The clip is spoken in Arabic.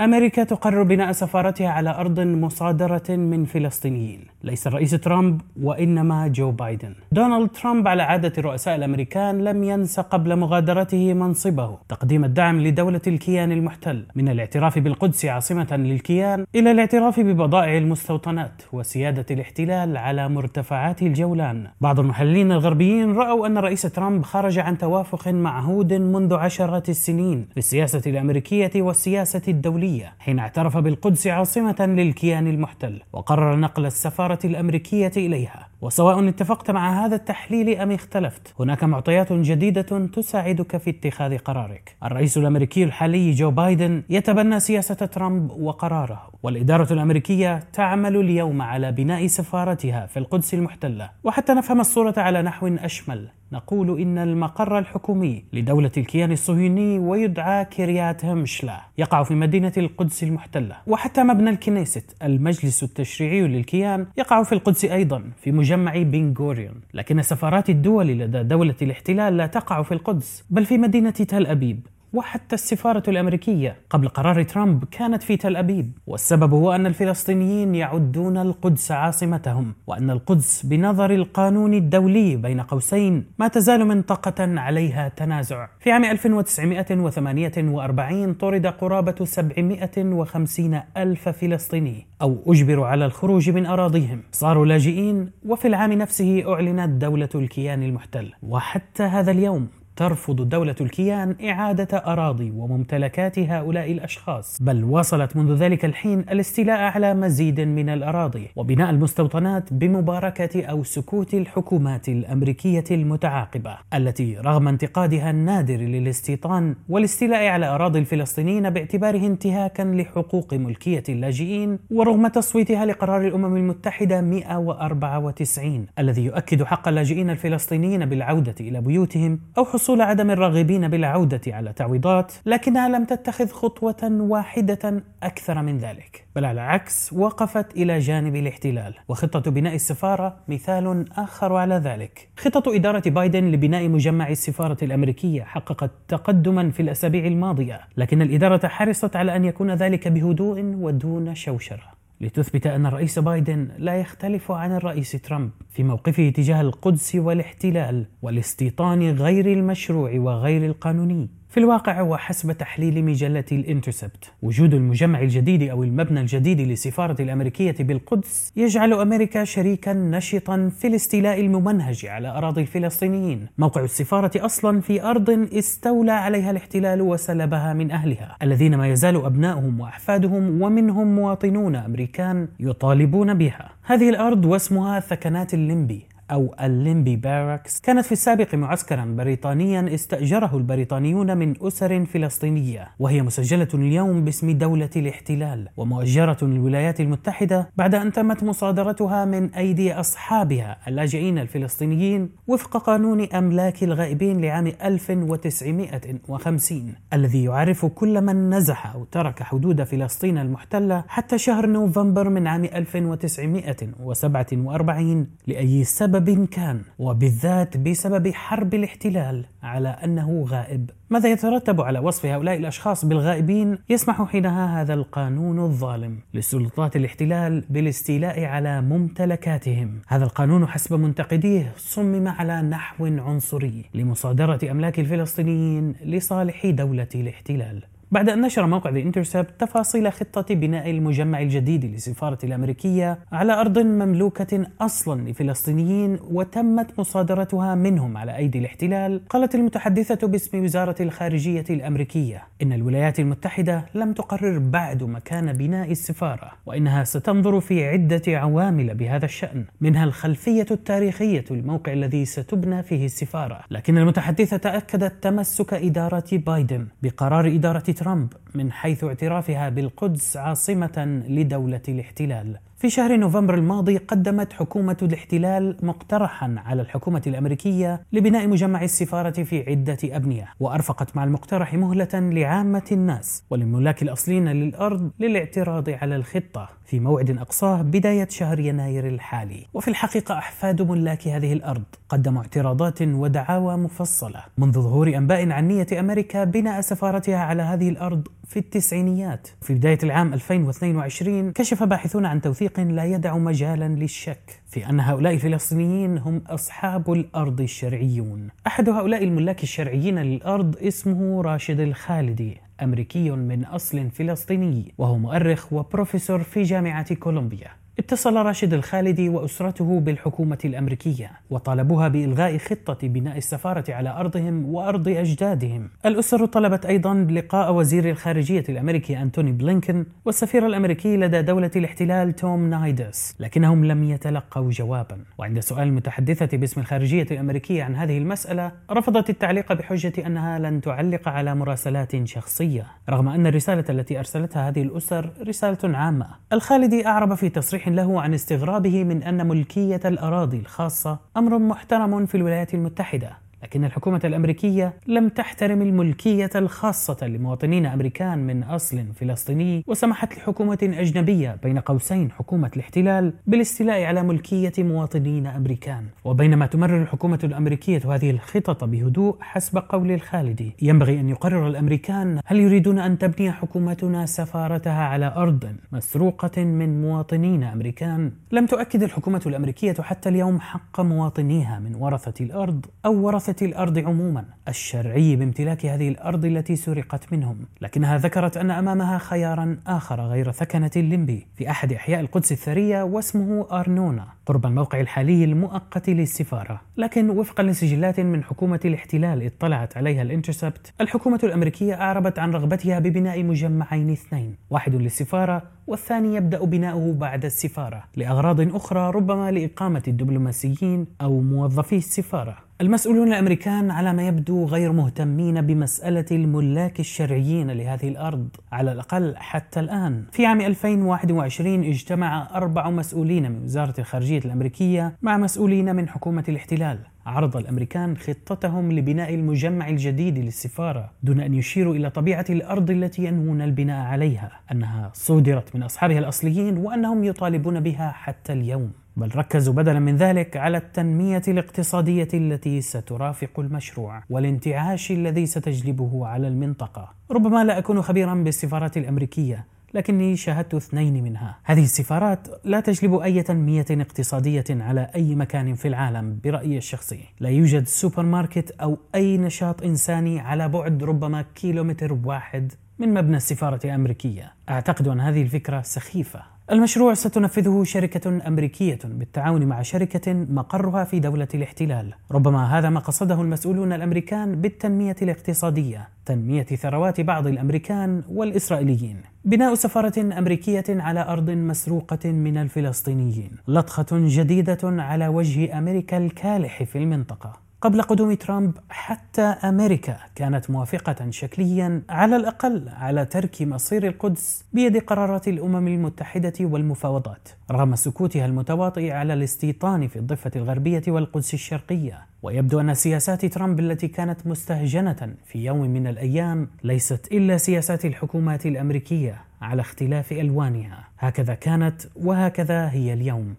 أمريكا تقرر بناء سفارتها على أرض مصادرة من فلسطينيين. ليس الرئيس ترامب وإنما جو بايدن. دونالد ترامب على عادة الرؤساء الأمريكان لم ينس قبل مغادرته منصبه. تقديم الدعم لدولة الكيان المحتل. من الاعتراف بالقدس عاصمة للكيان إلى الاعتراف ببضائع المستوطنات وسيادة الاحتلال على مرتفعات الجولان. بعض المحللين الغربيين رأوا أن الرئيس ترامب خرج عن توافق معهود منذ عشرات السنين في السياسة الأمريكية والسياسة الدولية. الدولية حين اعترف بالقدس عاصمة للكيان المحتل وقرر نقل السفارة الأمريكية إليها. وسواء اتفقت مع هذا التحليل أم اختلفت هناك معطيات جديدة تساعدك في اتخاذ قرارك. الرئيس الأمريكي الحالي جو بايدن يتبنى سياسة ترامب وقراره والإدارة الأمريكية تعمل اليوم على بناء سفارتها في القدس المحتلة. وحتى نفهم الصورة على نحو أشمل نقول إن المقر الحكومي لدولة الكيان الصهيوني ويدعى كريات همشلا يقع في مدينة القدس المحتلة. وحتى مبنى الكنيست المجلس التشريعي للكيان يقع في القدس أيضا في مجمع بنغوريون لكن سفارات الدول لدى دولة الاحتلال لا تقع في القدس بل في مدينة تل أبيب. وحتى السفارة الأمريكية قبل قرار ترامب كانت في تل أبيب والسبب هو أن الفلسطينيين يعدون القدس عاصمتهم وأن القدس بنظر القانون الدولي بين قوسين ما تزال منطقة عليها تنازع. في عام 1948 طرد قرابة 750 ألف فلسطيني أو أجبروا على الخروج من أراضيهم. صاروا لاجئين وفي العام نفسه أعلنت دولة الكيان المحتل. وحتى هذا اليوم ترفض دولة الكيان إعادة أراضي وممتلكات هؤلاء الأشخاص بل واصلت منذ ذلك الحين الاستيلاء على مزيد من الأراضي وبناء المستوطنات بمباركة أو سكوت الحكومات الأمريكية المتعاقبة التي رغم انتقادها النادر للاستيطان والاستيلاء على أراضي الفلسطينيين باعتباره انتهاكا لحقوق ملكية اللاجئين ورغم تصويتها لقرار الأمم المتحدة 194 الذي يؤكد حق اللاجئين الفلسطينيين بالعودة إلى بيوتهم أو حصول حصول عدم الراغبين بالعودة على تعويضات لكنها لم تتخذ خطوة واحدة أكثر من ذلك بل على العكس وقفت إلى جانب الاحتلال. وخطة بناء السفارة مثال آخر على ذلك. خطة إدارة بايدن لبناء مجمع السفارة الأمريكية حققت تقدما في الأسابيع الماضية لكن الإدارة حرصت على أن يكون ذلك بهدوء ودون شوشرة. لتثبت أن الرئيس بايدن لا يختلف عن الرئيس ترامب في موقفه تجاه القدس والاحتلال والاستيطان غير المشروع وغير القانوني. في الواقع وحسب تحليل مجلة الانترسبت. وجود المجمع الجديد أو المبنى الجديد للسفارة الأمريكية بالقدس يجعل أمريكا شريكا نشطا في الاستيلاء الممنهج على أراضي الفلسطينيين. موقع السفارة أصلا في أرض استولى عليها الاحتلال وسلبها من أهلها. الذين ما يزال أبنائهم وأحفادهم ومنهم مواطنون أمريكان يطالبون بها. هذه الأرض واسمها ثكنات أللنبي. أو أللنبي barracks كانت في السابق معسكرا بريطانيا استأجره البريطانيون من أسر فلسطينية وهي مسجلة اليوم باسم دولة الاحتلال ومؤجرة للولايات المتحدة بعد أن تمت مصادرتها من أيدي أصحابها اللاجئين الفلسطينيين وفق قانون أملاك الغائبين لعام 1950 الذي يعرف كل من نزح أو ترك حدود فلسطين المحتلة حتى شهر نوفمبر من عام 1947 لأي سبب سبب كان وبالذات بسبب حرب الاحتلال على أنه غائب. ماذا يترتب على وصف هؤلاء الأشخاص بالغائبين؟ يسمح حينها هذا القانون الظالم لسلطات الاحتلال بالاستيلاء على ممتلكاتهم. هذا القانون حسب منتقديه صمم على نحو عنصري لمصادرة أملاك الفلسطينيين لصالح دولة الاحتلال. بعد أن نشر موقع ذا انترسبت تفاصيل خطة بناء المجمع الجديد للسفارة الأمريكية على أرض مملوكة أصلا لفلسطينيين وتمت مصادرتها منهم على أيدي الاحتلال قالت المتحدثة باسم وزارة الخارجية الأمريكية إن الولايات المتحدة لم تقرر بعد مكان بناء السفارة وإنها ستنظر في عدة عوامل بهذا الشأن منها الخلفية التاريخية للموقع الذي ستبنى فيه السفارة لكن المتحدثة أكدت تمسك إدارة بايدن بقرار إدارة ترامب من حيث اعترافها بالقدس عاصمة لدولة الاحتلال. في شهر نوفمبر الماضي قدمت حكومة الاحتلال مقترحا على الحكومة الأمريكية لبناء مجمع السفارة في عدة أبنية وأرفقت مع المقترح مهلة لعامة الناس وللملاك الأصليين للأرض للاعتراض على الخطة. في موعد أقصاه بداية شهر يناير الحالي. وفي الحقيقة أحفاد ملاك هذه الأرض قدموا اعتراضات ودعاوى مفصلة منذ ظهور أنباء عن نية أمريكا بناء سفارتها على هذه الأرض في التسعينيات. في بداية العام 2022 كشف باحثون عن توثيق لا يدع مجالا للشك في أن هؤلاء الفلسطينيين هم أصحاب الأرض الشرعيون. أحد هؤلاء الملاك الشرعيين للأرض اسمه راشد الخالدي. أمريكي من أصل فلسطيني وهو مؤرخ وبروفيسور في جامعة كولومبيا. اتصل راشد الخالدي وأسرته بالحكومة الأمريكية وطالبوها بإلغاء خطة بناء السفارة على أرضهم وأرض أجدادهم. الأسر طلبت أيضا لقاء وزير الخارجية الأمريكي أنتوني بلينكن والسفير الأمريكي لدى دولة الاحتلال توم نايدس لكنهم لم يتلقوا جوابا. وعند سؤال المتحدثة باسم الخارجية الأمريكية عن هذه المسألة رفضت التعليق بحجة أنها لن تعلق على مراسلات شخصية رغم أن الرسالة التي أرسلتها هذه الأسر رسالة عامة. الخالدي أعرب في تصريح له عن استغرابه من أن ملكية الأراضي الخاصة أمر محترم في الولايات المتحدة. لكن الحكومة الأمريكية لم تحترم الملكية الخاصة لمواطنين أمريكان من أصل فلسطيني وسمحت لحكومة أجنبية بين قوسين حكومة الاحتلال بالاستيلاء على ملكية مواطنين أمريكان. وبينما تمرر الحكومة الأمريكية هذه الخطط بهدوء حسب قول الخالدي ينبغي أن يقرر الأمريكان هل يريدون أن تبني حكومتنا سفارتها على أرض مسروقة من مواطنين أمريكان. لم تؤكد الحكومة الأمريكية حتى اليوم حق مواطنيها من ورثة الأرض أو ورثة الأرض عموما الشرعي بامتلاك هذه الأرض التي سرقت منهم، لكنها ذكرت أن أمامها خيارا آخر غير ثكنة الليمبي في أحد إحياء القدس الثرية واسمه أرنونا قرب الموقع الحالي المؤقت للسفارة، لكن وفقا لسجلات من حكومة الاحتلال اطلعت عليها الانترسبت، الحكومة الأمريكية أعربت عن رغبتها ببناء مجمعين اثنين، واحد للسفارة والثاني يبدأ بناؤه بعد السفارة لأغراض أخرى ربما لإقامة الدبلوماسيين أو موظفي السفارة. المسؤولون الأمريكان على ما يبدو غير مهتمين بمسألة الملاك الشرعيين لهذه الأرض على الأقل حتى الآن. في عام 2021 اجتمع أربع مسؤولين من وزارة الخارجية الأمريكية مع مسؤولين من حكومة الاحتلال عرض الأمريكان خطتهم لبناء المجمع الجديد للسفارة دون أن يشيروا إلى طبيعة الأرض التي ينوون البناء عليها أنها صودرت من أصحابها الأصليين وأنهم يطالبون بها حتى اليوم بل ركزوا بدلا من ذلك على التنمية الاقتصادية التي سترافق المشروع والانتعاش الذي ستجلبه على المنطقة. ربما لا أكون خبيرا بالسفارات الأمريكية لكني شاهدت اثنين منها. هذه السفارات لا تجلب أي تنمية اقتصادية على أي مكان في العالم برأيي الشخصي. لا يوجد سوبر ماركت أو أي نشاط إنساني على بعد ربما كيلومتر واحد من مبنى السفارة الأمريكية. أعتقد أن هذه الفكرة سخيفة. المشروع ستنفذه شركة أمريكية بالتعاون مع شركة مقرها في دولة الاحتلال. ربما هذا ما قصده المسؤولون الأمريكان بالتنمية الاقتصادية، تنمية ثروات بعض الأمريكان والإسرائيليين. بناء سفارة أمريكية على أرض مسروقة من الفلسطينيين، لطخة جديدة على وجه أمريكا الكالح في المنطقة. قبل قدوم ترامب حتى أمريكا كانت موافقة شكليا على الأقل على ترك مصير القدس بيد قرارات الأمم المتحدة والمفاوضات رغم سكوتها المتواطئ على الاستيطان في الضفة الغربية والقدس الشرقية. ويبدو أن سياسات ترامب التي كانت مستهجنة في يوم من الأيام ليست إلا سياسات الحكومات الأمريكية على اختلاف ألوانها. هكذا كانت وهكذا هي اليوم.